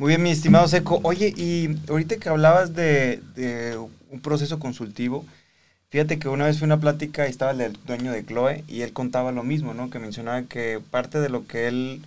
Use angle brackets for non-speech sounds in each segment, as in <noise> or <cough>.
Muy bien, mi estimado Seco. Oye, y ahorita que hablabas de, de un proceso consultivo, fíjate que una vez fui a una plática y estaba el dueño de Chloe y él contaba lo mismo, ¿no? Que mencionaba que parte de lo que él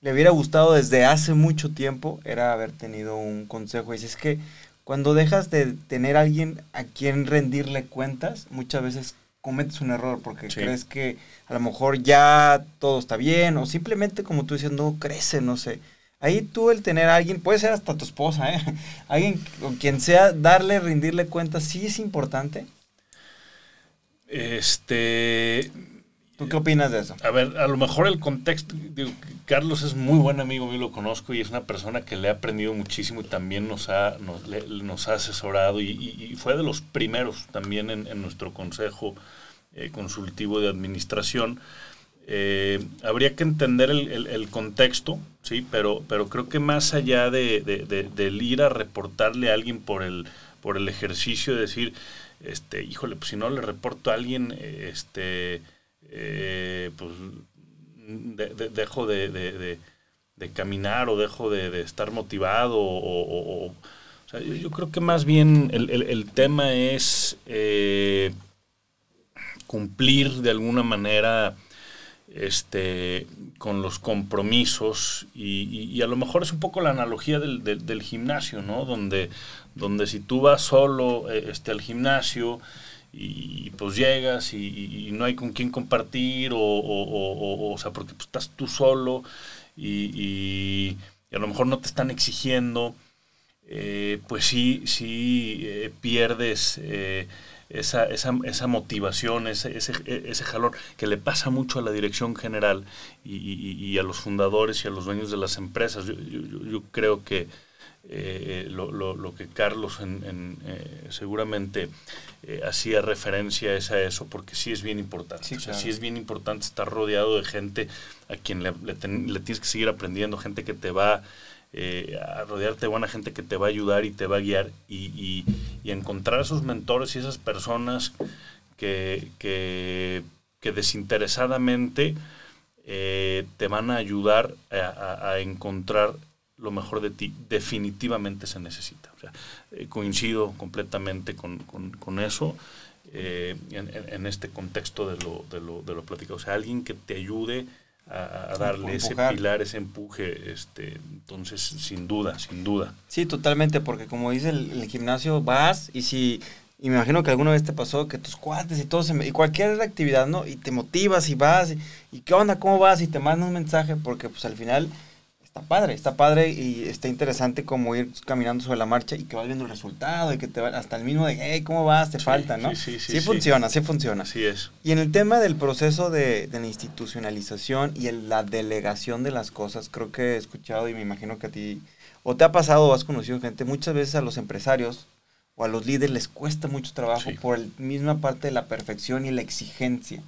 le hubiera gustado desde hace mucho tiempo era haber tenido un consejo. Y es que cuando dejas de tener a alguien a quien rendirle cuentas, muchas veces cometes un error porque crees que a lo mejor ya todo está bien o simplemente como tú dices, no crece, no sé. Ahí tú el tener a alguien, puede ser hasta tu esposa, ¿eh? <laughs> alguien con quien sea, darle, rendirle cuentas, sí es importante. Este, ¿Tú qué opinas de eso? A ver, a lo mejor el contexto, digo, Carlos es muy buen amigo, yo lo conozco y es una persona que le ha aprendido muchísimo y también nos ha, nos, ha asesorado y, fue de los primeros también en, nuestro consejo eh, consultivo de administración. Eh, habría que entender el, contexto, sí, pero, pero creo que más allá de, del ir a reportarle a alguien por el, por el ejercicio de decir, este, híjole, pues si no le reporto a alguien, este eh, pues dejo de, caminar o dejo de, estar motivado o, yo, creo que más bien el, tema es eh, cumplir de alguna manera este, con los compromisos y, a lo mejor es un poco la analogía del, gimnasio, ¿no? Donde, donde si tú vas solo eh, este, al gimnasio y pues llegas y, no hay con quién compartir o, o, sea, porque pues, estás tú solo y, a lo mejor no te están exigiendo, eh, pues sí, sí eh, pierdes esa, esa, esa, motivación, ese, ese, ese jalón que le pasa mucho a la dirección general y, a los fundadores y a los dueños de las empresas. Yo, yo, creo que lo, lo, lo, que Carlos en, seguramente eh, hacía referencia es a eso, porque sí es bien importante. Sí, o sea, sí es bien importante estar rodeado de gente a quien le, tienes que seguir aprendiendo, gente que te va eh, a rodearte de buena gente que te va a ayudar y te va a guiar y, encontrar a esos mentores y esas personas que, que, desinteresadamente eh, te van a ayudar a encontrar lo mejor de ti definitivamente se necesita. Eh, coincido completamente con, eso eh, en, este contexto de lo, de, de lo platicado. O sea, alguien que te ayude a, darle ese pilar, ese empuje, este, entonces sin duda, sin duda. Sí, totalmente, porque como dice el, gimnasio, vas y si y me imagino que alguna vez te pasó que tus cuates y todo, se, y cualquier actividad, ¿no? Y te motivas y vas, y, y, qué onda, cómo vas, y te mandan un mensaje, porque pues al final está padre, está padre y está interesante como ir caminando sobre la marcha y que vas viendo el resultado y que te va hasta el mismo de, hey, ¿cómo vas? Te falta, ¿no? Sí, sí, sí. Sí funciona, sí funciona. Así es. Y en el tema del proceso de, de la institucionalización y la delegación de las cosas, creo que he escuchado y me imagino que a ti, o te ha pasado o has conocido gente, muchas veces a los empresarios o a los líderes les cuesta mucho trabajo por la misma parte de la perfección y la exigencia.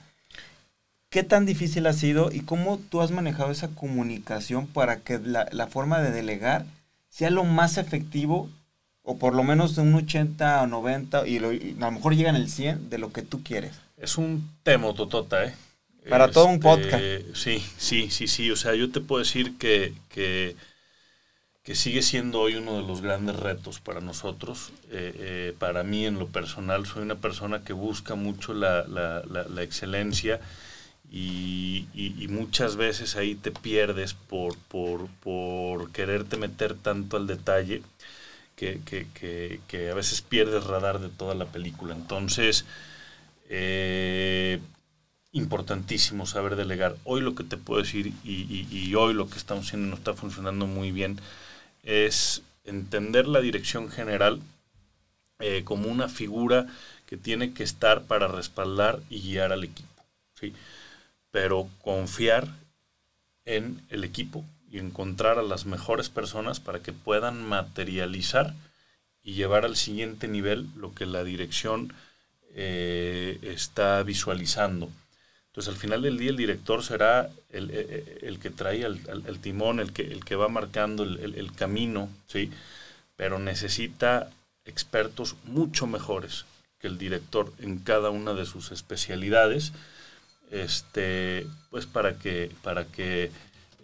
¿Qué tan difícil ha sido y cómo tú has manejado esa comunicación para que la, forma de delegar sea lo más efectivo o por lo menos de un 80 o 90 y, a lo mejor llegan el 100 de lo que tú quieres? Es un tema totota, ¿eh? Para todo un este, podcast. Sí, sí, sí, sí. O sea, yo te puedo decir que, que, sigue siendo hoy uno de los grandes retos para nosotros. Eh, eh, para mí, en lo personal, soy una persona que busca mucho la, la, la excelencia y, muchas veces ahí te pierdes por, por, quererte meter tanto al detalle que, a veces pierdes radar de toda la película. Entonces, eh, importantísimo saber delegar. Hoy lo que te puedo decir y, hoy lo que estamos haciendo no está funcionando muy bien es entender la dirección general eh, como una figura que tiene que estar para respaldar y guiar al equipo. ¿sí? Pero confiar en el equipo y encontrar a las mejores personas para que puedan materializar y llevar al siguiente nivel lo que la dirección eh, está visualizando. Entonces al final del día el director será el, eh, el, que trae el, el, timón, el que, el que va marcando el, camino, ¿sí? pero necesita expertos mucho mejores que el director en cada una de sus especialidades este, pues para que, para que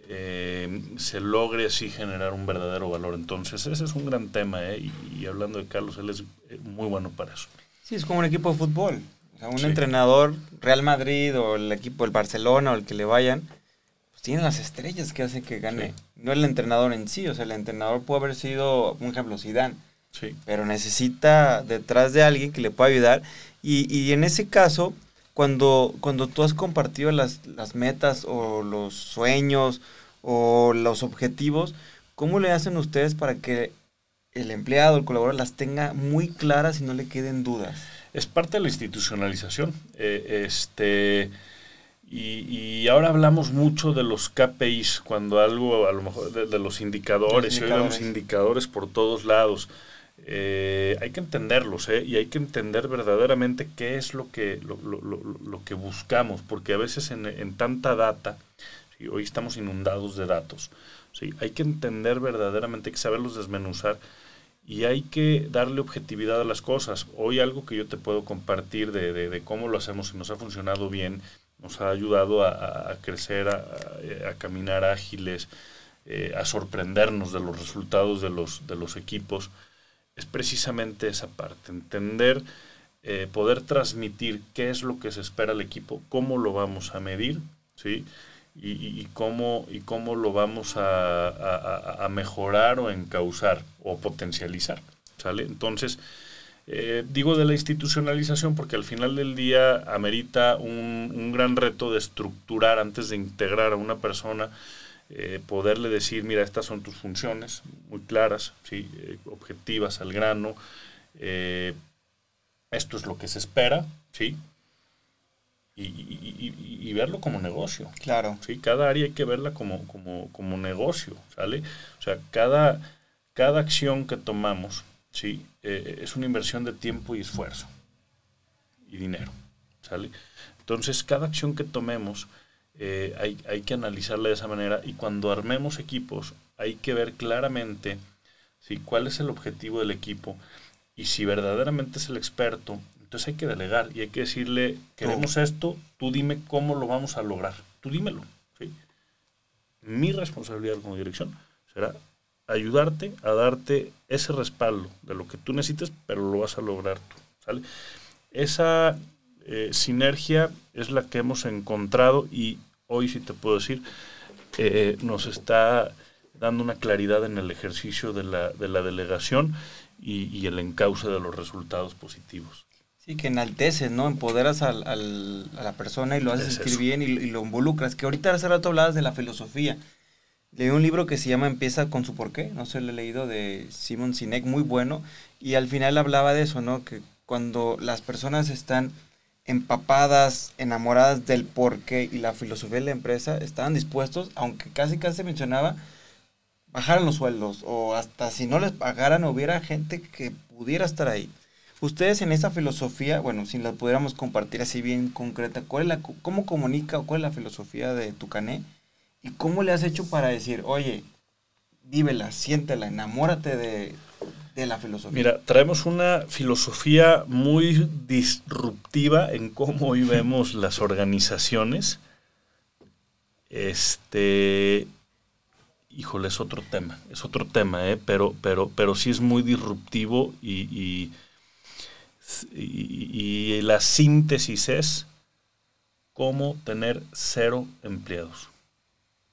eh, se logre así generar un verdadero valor. Entonces, ese es un gran tema, ¿eh? y, hablando de Carlos, él es eh, muy bueno para eso. Sí, es como un equipo de fútbol. un entrenador, Real Madrid o el equipo, el Barcelona o el que le vayan, pues tienen las estrellas que hacen que gane. No el entrenador en sí, o sea, el entrenador puede haber sido, un ejemplo, Zidane. Sí. Pero necesita detrás de alguien que le pueda ayudar. Y, y en ese caso, cuando, cuando tú has compartido las, metas o los sueños o los objetivos, ¿cómo le hacen ustedes para que el empleado, el colaborador las tenga muy claras y no le queden dudas? Es parte de la institucionalización. Eh, este, y, ahora hablamos mucho de los KPIs, cuando algo, a lo mejor, de, los indicadores, y hoy vemos indicadores por todos lados. Eh, hay que entenderlos ¿eh? y hay que entender verdaderamente qué es lo que, lo, lo, lo, que buscamos, porque a veces en, en tanta data, hoy estamos inundados de datos, ¿sí? hay que entender verdaderamente, hay que saberlos desmenuzar y hay que darle objetividad a las cosas. Hoy algo que yo te puedo compartir de, de, cómo lo hacemos y nos ha funcionado bien, nos ha ayudado a, crecer, a, a, caminar ágiles, eh, a sorprendernos de los resultados de los, de los equipos es precisamente esa parte, entender, eh, poder transmitir qué es lo que se espera al equipo, cómo lo vamos a medir, ¿sí? Y, cómo, y cómo lo vamos a, mejorar o encauzar o potencializar, ¿sale? Entonces, eh, digo de la institucionalización porque al final del día amerita un, un gran reto de estructurar antes de integrar a una persona eh, poderle decir, mira, estas son tus funciones, muy claras, ¿sí? Eh, objetivas al grano, eh, esto es lo que se espera, ¿sí? Y, verlo como negocio. Claro. ¿sí? Cada área hay que verla como, como, como negocio, ¿sale? O sea, cada, cada acción que tomamos, ¿sí? es una inversión de tiempo y esfuerzo y dinero, ¿sale? Entonces, cada acción que tomemos eh, hay, hay, que analizarla de esa manera y cuando armemos equipos hay que ver claramente ¿sí? cuál es el objetivo del equipo y si verdaderamente es el experto, entonces hay que delegar y hay que decirle, queremos esto, tú dime cómo lo vamos a lograr, tú dímelo. ¿sí? Mi responsabilidad como dirección será ayudarte a darte ese respaldo de lo que tú necesites, pero lo vas a lograr tú. ¿sale? Esa eh, sinergia es la que hemos encontrado y hoy sí te puedo decir, eh, nos está dando una claridad en el ejercicio de la, de la delegación y, el encauce de los resultados positivos. Sí, que enalteces, ¿no? Empoderas al, al, a la persona y lo haces sentir bien y, y, lo involucras. Que ahorita hace rato hablabas de la filosofía. Leí un libro que se llama Empieza con su porqué, no sé, lo he leído, de Simon Sinek, muy bueno. Y al final hablaba de eso, ¿no? Que cuando las personas están empapadas, enamoradas del porqué y la filosofía de la empresa, estaban dispuestos, aunque casi casi mencionaba, bajaran los sueldos o hasta si no les pagaran hubiera gente que pudiera estar ahí. Ustedes en esa filosofía, bueno, si la pudiéramos compartir así bien concreta, ¿cuál es la, ¿cómo comunica o cuál es la filosofía de Tucané? ¿Y cómo le has hecho para decir, oye, vívela, siéntela, enamórate de, de la filosofía? Mira, traemos una filosofía muy disruptiva en cómo hoy <laughs> vemos las organizaciones. Este, híjole, es otro tema, es otro tema, ¿eh? pero, pero, pero sí es muy disruptivo y, y la síntesis es cómo tener cero empleados.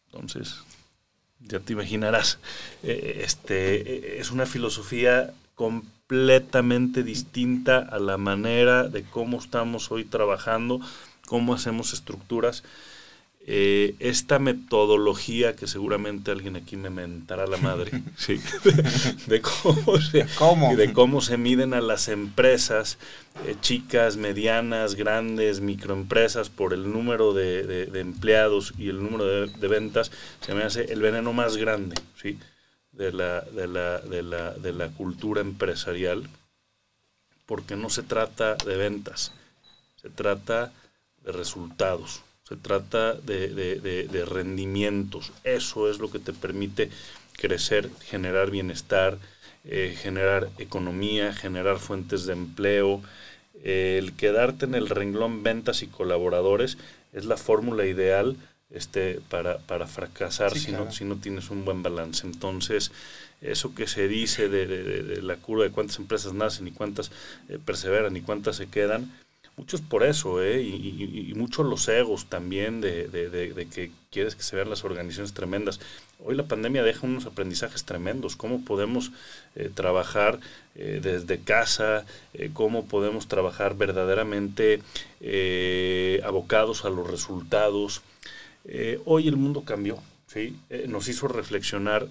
Entonces, ya te imaginarás, eh, este, es una filosofía completamente distinta a la manera de cómo estamos hoy trabajando, cómo hacemos estructuras. Eh, esta metodología que seguramente alguien aquí me mentará la madre, <laughs> de, cómo se, ¿De, cómo? se miden a las empresas, eh, chicas, medianas, grandes, microempresas, por el número de, empleados y el número de, ventas, se me hace el veneno más grande ¿sí? de, la, de, la, de, la, de la cultura empresarial, porque no se trata de ventas, se trata de resultados se trata de, rendimientos. Eso es lo que te permite crecer, generar bienestar, eh, generar economía, generar fuentes de empleo. el quedarte en el renglón ventas y colaboradores es la fórmula ideal este, para, para fracasar si, no, si no tienes un buen balance. Entonces, eso que se dice de, la curva de cuántas empresas nacen y cuántas eh, perseveran y cuántas se quedan, muchos por eso, ¿eh? y, muchos los egos también de, de, que quieres que se vean las organizaciones tremendas. Hoy la pandemia deja unos aprendizajes tremendos, cómo podemos eh, trabajar eh, desde casa, cómo podemos trabajar verdaderamente abocados a los resultados. hoy el mundo cambió, ¿sí? nos hizo reflexionar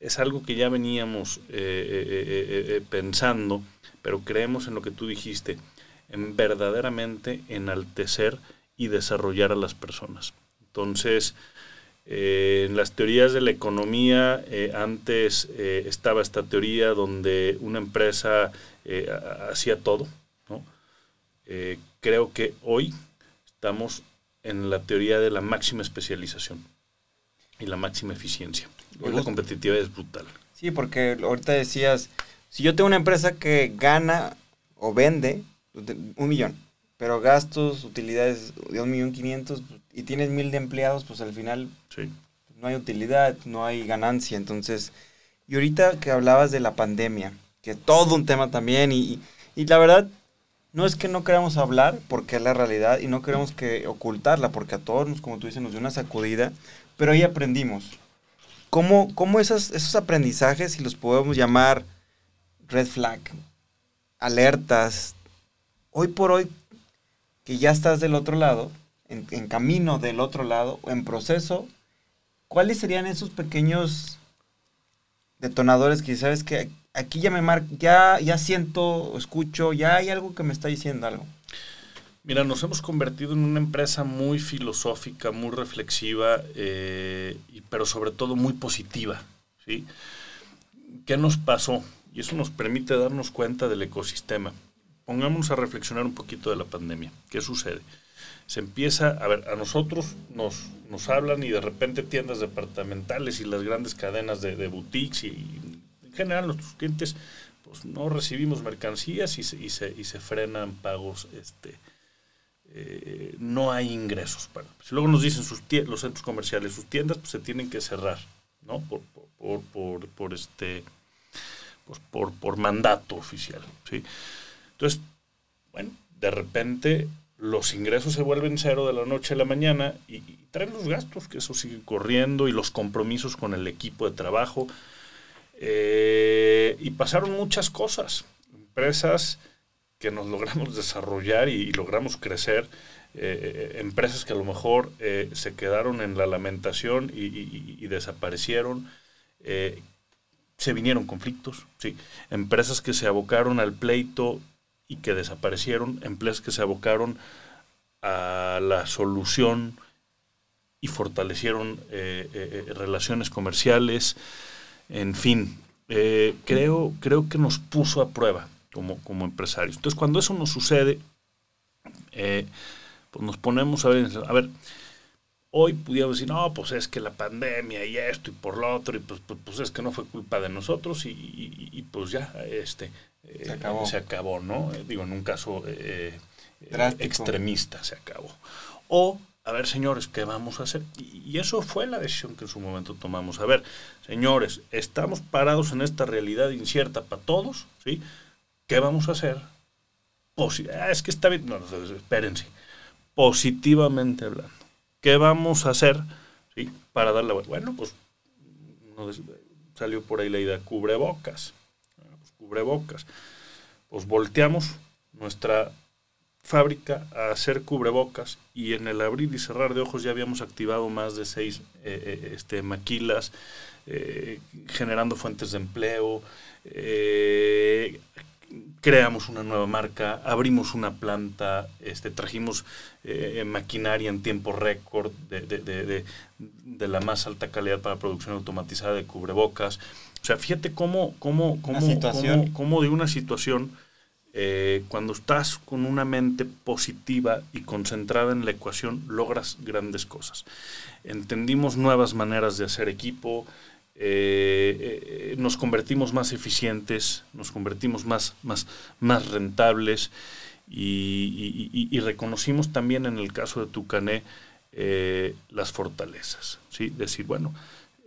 es algo que ya veníamos eh, eh, eh, pensando, pero creemos en lo que tú dijiste, en verdaderamente enaltecer y desarrollar a las personas. Entonces, en las teorías de la economía, antes estaba esta teoría donde una empresa hacía todo. creo que hoy estamos en la teoría de la máxima especialización y la máxima eficiencia. Hoy la competitividad es brutal. Sí, porque ahorita decías, si yo tengo una empresa que gana o vende un millón, pero gastos, utilidades de un millón quinientos y tienes mil de empleados, pues al final no hay utilidad, no hay ganancia. Entonces, y ahorita que hablabas de la pandemia, que todo un tema también, y, y la verdad, no es que no queramos hablar, porque es la realidad, y no queremos que ocultarla, porque a todos, como tú dices, nos dio una sacudida, pero ahí aprendimos. ¿Cómo, cómo esos, esos aprendizajes, si los podemos llamar red flag, alertas, hoy por hoy, que ya estás del otro lado, en, camino del otro lado, en proceso, ¿cuáles serían esos pequeños detonadores que sabes que aquí ya me mar ya, ya siento, escucho, ya hay algo que me está diciendo algo? Mira, nos hemos convertido en una empresa muy filosófica, muy reflexiva, eh, pero sobre todo muy positiva. ¿sí? ¿Qué nos pasó? Y eso nos permite darnos cuenta del ecosistema. Pongámonos a reflexionar un poquito de la pandemia. ¿Qué sucede? Se empieza, a ver, a nosotros nos, nos hablan y de repente tiendas departamentales y las grandes cadenas de, boutiques y, en general nuestros clientes pues no recibimos mercancías y se, y se, y se frenan pagos este, eh, no hay ingresos. Para, si luego nos dicen los centros comerciales, sus tiendas, pues se tienen que cerrar, ¿no? Por, por, por, este, pues por, por mandato oficial, ¿sí? Entonces, bueno, de repente los ingresos se vuelven cero de la noche a la mañana y, traen los gastos, que eso sigue corriendo, y los compromisos con el equipo de trabajo. Eh, y pasaron muchas cosas. Empresas que nos logramos desarrollar y, logramos crecer, eh, eh, empresas que a lo mejor se quedaron en la lamentación y, desaparecieron, se vinieron conflictos, ¿sí? empresas que se abocaron al pleito y que desaparecieron, empresas que se abocaron a la solución y fortalecieron relaciones comerciales, en fin, creo, creo que nos puso a prueba como, como empresarios. Entonces, cuando eso nos sucede, eh, pues nos ponemos a ver, a ver, hoy pudiéramos decir, no, pues es que la pandemia y esto y por lo otro, y pues, pues, pues es que no fue culpa de nosotros y, pues ya, este, eh, se, acabó. se acabó, ¿no? Eh, digo, en un caso extremista se acabó. O a ver, señores, ¿qué vamos a hacer? Y, eso fue la decisión que en su momento tomamos. A ver, señores, estamos parados en esta realidad incierta para todos, ¿sí? ¿Qué vamos a hacer? Ah, es que está bien. No, espérense. Positivamente hablando. ¿Qué vamos a hacer ¿sí? para dar la Bueno, pues salió por ahí la idea, cubrebocas. Cubrebocas. Pues volteamos nuestra fábrica a hacer cubrebocas y en el abrir y cerrar de ojos ya habíamos activado más de seis eh, eh, este, maquilas, eh, generando fuentes de empleo, creamos una nueva marca, abrimos una planta, este, trajimos maquinaria en tiempo récord de, de, de, la más alta calidad para producción automatizada de cubrebocas. O sea, fíjate cómo, cómo, cómo, cómo, de una situación, eh, cuando estás con una mente positiva y concentrada en la ecuación, logras grandes cosas. Entendimos nuevas maneras de hacer equipo, eh, eh, nos convertimos más eficientes, nos convertimos más, más, más rentables y, reconocimos también en el caso de Tucané las fortalezas. ¿sí? Decir, bueno,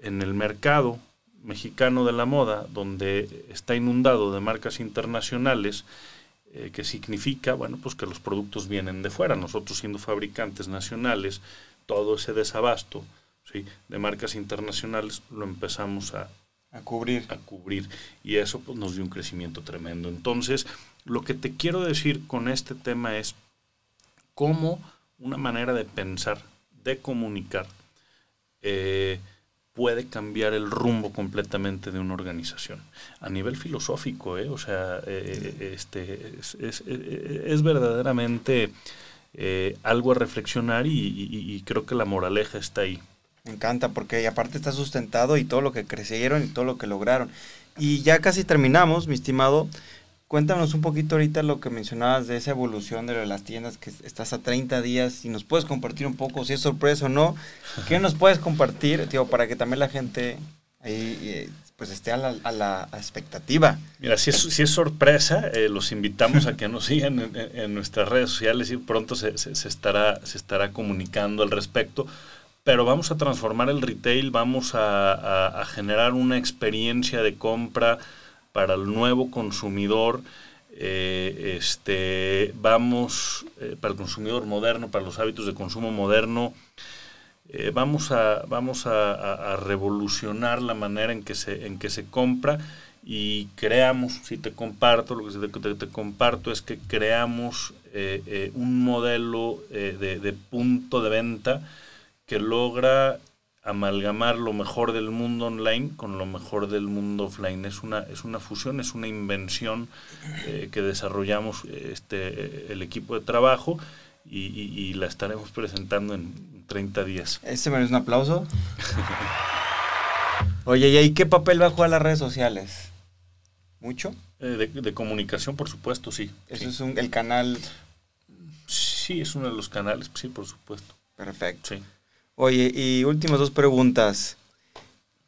en el mercado mexicano de la moda, donde está inundado de marcas internacionales, eh, que significa, bueno, pues que los productos vienen de fuera. Nosotros siendo fabricantes nacionales, todo ese desabasto ¿sí? de marcas internacionales lo empezamos a, a cubrir. A cubrir. Y eso pues, nos dio un crecimiento tremendo. Entonces, lo que te quiero decir con este tema es cómo una manera de pensar, de comunicar, eh, puede cambiar el rumbo completamente de una organización. A nivel filosófico, ¿eh? o sea, eh, este, es, verdaderamente algo a reflexionar y, creo que la moraleja está ahí. Me encanta porque aparte está sustentado y todo lo que crecieron y todo lo que lograron. Y ya casi terminamos, mi estimado. Cuéntanos un poquito ahorita lo que mencionabas de esa evolución de las tiendas, que estás a 30 días, si nos puedes compartir un poco, si es sorpresa o no, ¿qué nos puedes compartir, tío, para que también la gente ahí eh, pues esté a la, expectativa? Mira, si es, si es sorpresa, eh, los invitamos a que nos sigan en, nuestras redes sociales y pronto se, se, estará, se estará comunicando al respecto. Pero vamos a transformar el retail, vamos a, generar una experiencia de compra para el nuevo consumidor, eh, este, vamos, eh, para el consumidor moderno, para los hábitos de consumo moderno, eh, vamos, a, vamos a, revolucionar la manera en que se, en que se compra y creamos, si te comparto, lo que te, te comparto es que creamos un modelo de, de punto de venta que logra amalgamar lo mejor del mundo online con lo mejor del mundo offline. Es una, es una fusión, es una invención eh, que desarrollamos este, el equipo de trabajo y, la estaremos presentando en 30 días. Este merece un aplauso. Oye, ¿y ahí qué papel va a jugar las redes sociales? ¿Mucho? Eh, de, comunicación, por supuesto, sí. ¿Eso es el canal? Sí, es uno de los canales, sí, por supuesto. Perfecto. Sí. Oye, y últimas dos preguntas.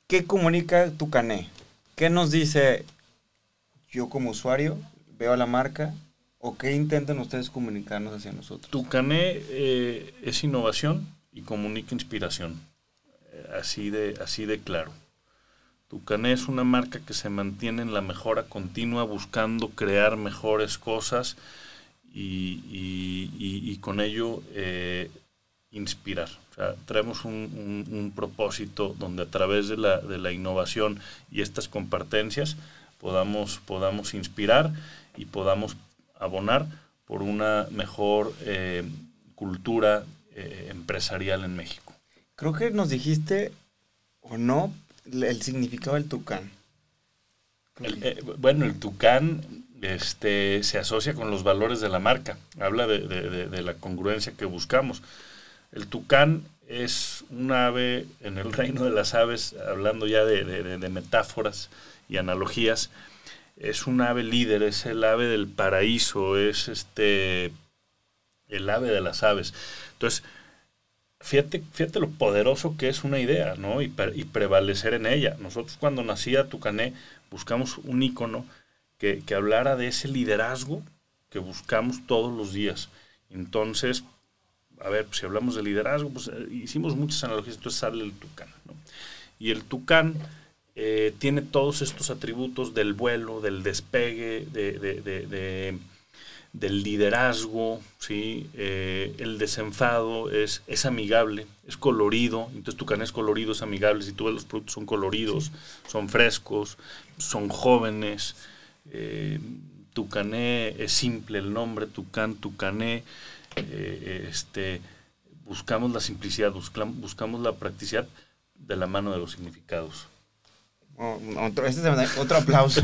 ¿Qué comunica tu cané? ¿Qué nos dice yo como usuario? Veo a la marca. ¿O qué intentan ustedes comunicarnos hacia nosotros? Tu cané eh, es innovación y comunica inspiración. Eh, así, de, así de claro. Tucané es una marca que se mantiene en la mejora continua, buscando crear mejores cosas y, y, con ello eh, inspirar. O sea, traemos un, propósito donde a través de la, de la, innovación y estas compartencias podamos, podamos inspirar y podamos abonar por una mejor eh, cultura eh, empresarial en México. Creo que nos dijiste, o no, el significado del tucán. Eh, bueno, el tucán este, se asocia con los valores de la marca, habla de, de la congruencia que buscamos. El tucán es un ave en el reino de las aves, hablando ya de, metáforas y analogías, es un ave líder, es el ave del paraíso, es este el ave de las aves. Entonces, fíjate, fíjate lo poderoso que es una idea, ¿no? Y, prevalecer en ella. Nosotros cuando nacía Tucané buscamos un ícono que, que hablara de ese liderazgo que buscamos todos los días. Entonces, a ver, si hablamos de liderazgo, pues eh, hicimos muchas analogías, entonces sale el tucán. ¿no? Y el tucán eh, tiene todos estos atributos del vuelo, del despegue, de, del liderazgo, ¿sí? Eh, el desenfado es, es amigable, es colorido, entonces tucán es colorido, es amigable, si tú ves los productos son coloridos, son frescos, son jóvenes, tucané es simple el nombre, tucán, tucané, eh, este, buscamos la simplicidad, buscamos, la practicidad de la mano de los significados. Oh, otro, este otro aplauso.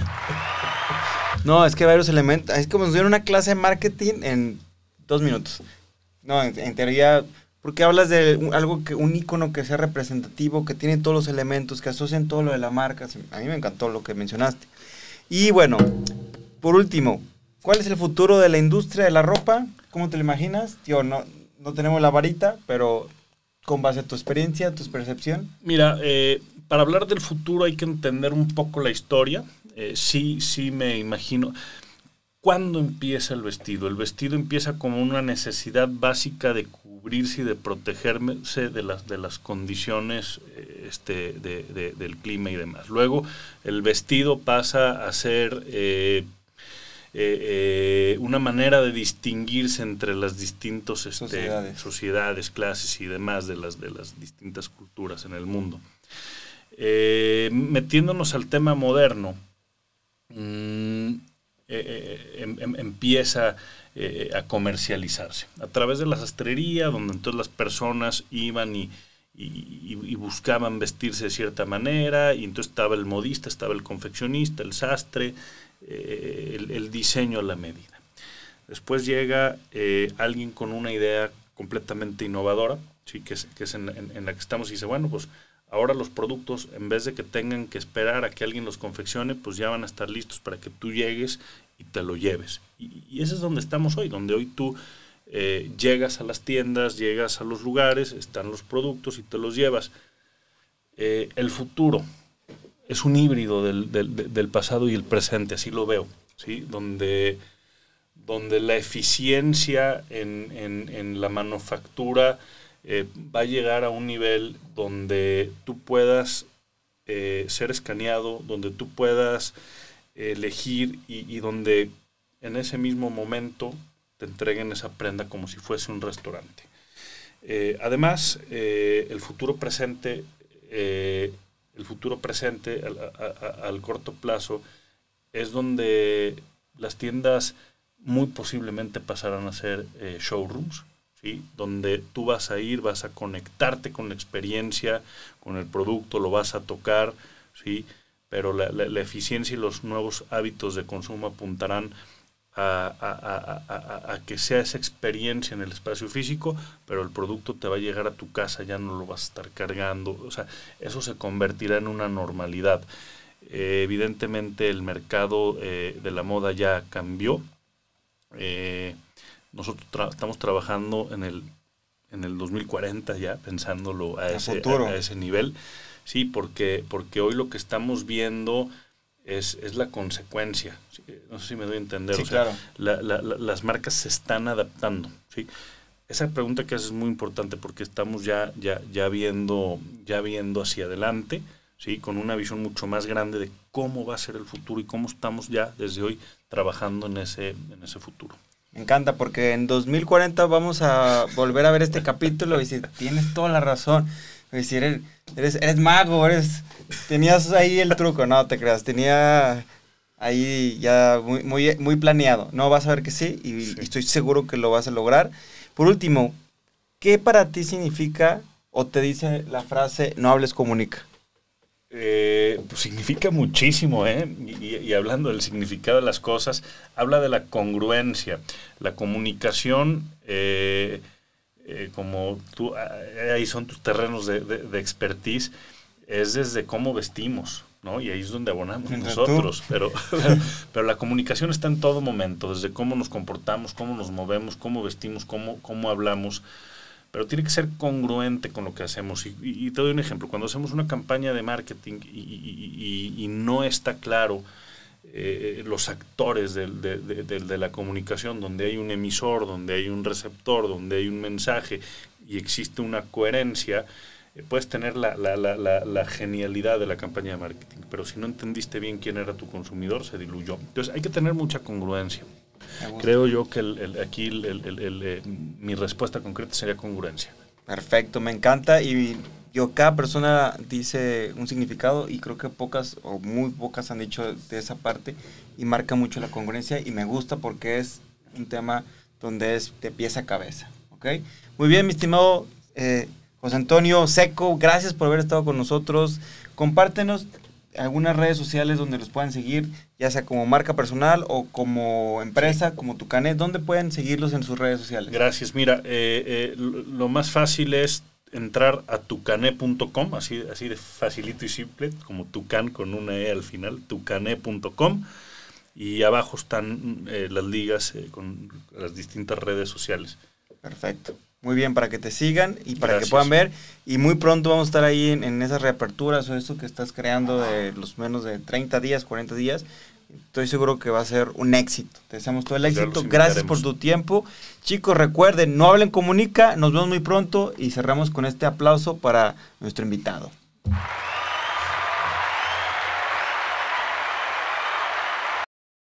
<laughs> no, es que varios elementos. Es como si hubiera una clase de marketing en dos minutos. No, en, teoría, porque hablas de algo que un icono que sea representativo, que tiene todos los elementos, que asocian todo lo de la marca. A mí me encantó lo que mencionaste. Y bueno, por último, ¿cuál es el futuro de la industria de la ropa? ¿Cómo te lo imaginas? Tío, no, no tenemos la varita, pero con base a tu experiencia, tu percepción. Mira, eh, para hablar del futuro hay que entender un poco la historia. Eh, sí, sí me imagino. ¿Cuándo empieza el vestido? El vestido empieza como una necesidad básica de cubrirse y de protegerse de las, de las condiciones eh, este, de, del clima y demás. Luego el vestido pasa a ser eh, eh, una manera de distinguirse entre las distintas este, sociedades. sociedades. clases y demás de las, de las distintas culturas en el mundo. metiéndonos al tema moderno, mmm, eh, eh, em, em, empieza eh, a comercializarse. A través de la sastrería, donde entonces las personas iban y, buscaban vestirse de cierta manera, y entonces estaba el modista, estaba el confeccionista, el sastre, el, diseño la medida. Después llega alguien con una idea completamente innovadora, ¿sí? que es, que en, la que estamos y dice, bueno, pues Ahora los productos, en vez de que tengan que esperar a que alguien los confeccione, pues ya van a estar listos para que tú llegues y te lo lleves. Y, y ese es donde estamos hoy, donde hoy tú eh, llegas a las tiendas, llegas a los lugares, están los productos y te los llevas. Eh, el futuro es un híbrido del, del, del, pasado y el presente, así lo veo, ¿sí? donde, donde la eficiencia en, en, la manufactura eh, va a llegar a un nivel donde tú puedas eh, ser escaneado, donde tú puedas elegir y, donde en ese mismo momento te entreguen esa prenda como si fuese un restaurante. Eh, además, el futuro presente, el futuro presente al corto plazo es donde las tiendas muy posiblemente pasarán a ser showrooms donde tú vas a ir, vas a conectarte con la experiencia, con el producto, lo vas a tocar, ¿sí? pero la, eficiencia y los nuevos hábitos de consumo apuntarán a, que sea esa experiencia en el espacio físico, pero el producto te va a llegar a tu casa, ya no lo vas a estar cargando, o sea, eso se convertirá en una normalidad. Eh, evidentemente el mercado eh, de la moda ya cambió. Eh, nosotros estamos trabajando en el, en el 2040 ya, pensándolo a, ese, a, ese nivel. Sí, porque, porque hoy lo que estamos viendo es, es la consecuencia. No sé si me doy a entender. Sí, claro. las marcas se están adaptando. ¿sí? Esa pregunta que haces es muy importante porque estamos ya, ya, ya, viendo, ya viendo hacia adelante, ¿sí? con una visión mucho más grande de cómo va a ser el futuro y cómo estamos ya desde hoy trabajando en ese, en ese futuro. Me encanta porque en 2040 vamos a volver a ver este capítulo y decir, tienes toda la razón. Eres, eres, mago, eres, tenías ahí el truco, no te creas, tenía ahí ya muy, muy, muy planeado. No, vas a ver que sí y, estoy seguro que lo vas a lograr. Por último, ¿qué para ti significa o te dice la frase no hables, comunica? Eh, pues significa muchísimo, ¿eh? Y, hablando del significado de las cosas, habla de la congruencia. La comunicación, eh, eh, como tú, ahí son tus terrenos de, de, expertise, es desde cómo vestimos, ¿no? Y ahí es donde abonamos nosotros. Pero, <laughs> <laughs> pero, la comunicación está en todo momento, desde cómo nos comportamos, cómo nos movemos, cómo vestimos, cómo, cómo hablamos pero tiene que ser congruente con lo que hacemos. Y, te doy un ejemplo, cuando hacemos una campaña de marketing y, no está claro eh, los actores de, de, la comunicación, donde hay un emisor, donde hay un receptor, donde hay un mensaje y existe una coherencia, eh, puedes tener la, la, la, la, genialidad de la campaña de marketing, pero si no entendiste bien quién era tu consumidor, se diluyó. Entonces hay que tener mucha congruencia. Creo yo que el, aquí eh, mi respuesta concreta sería congruencia. Perfecto, me encanta y yo cada persona dice un significado y creo que pocas o muy pocas han dicho de esa parte y marca mucho la congruencia y me gusta porque es un tema donde es de pieza a cabeza. ¿ok? Muy bien, mi estimado eh, José Antonio Seco, gracias por haber estado con nosotros. Compártenos algunas redes sociales donde los puedan seguir, ya sea como marca personal o como empresa, como Tucanet, ¿dónde pueden seguirlos en sus redes sociales? Gracias. Mira, eh, eh, lo más fácil es entrar a tucané.com, así, así de facilito y simple, como tucan con una E al final, tucané.com, y abajo están eh, las ligas con las distintas redes sociales. Perfecto muy bien para que te sigan y para que puedan ver. Y muy pronto vamos a estar ahí en, esas reaperturas o eso que estás creando de los menos de 30 días, 40 días. Estoy seguro que va a ser un éxito. Te deseamos todo el éxito. Gracias por tu tiempo. Chicos, recuerden, no hablen, comunica. Nos vemos muy pronto y cerramos con este aplauso para nuestro invitado.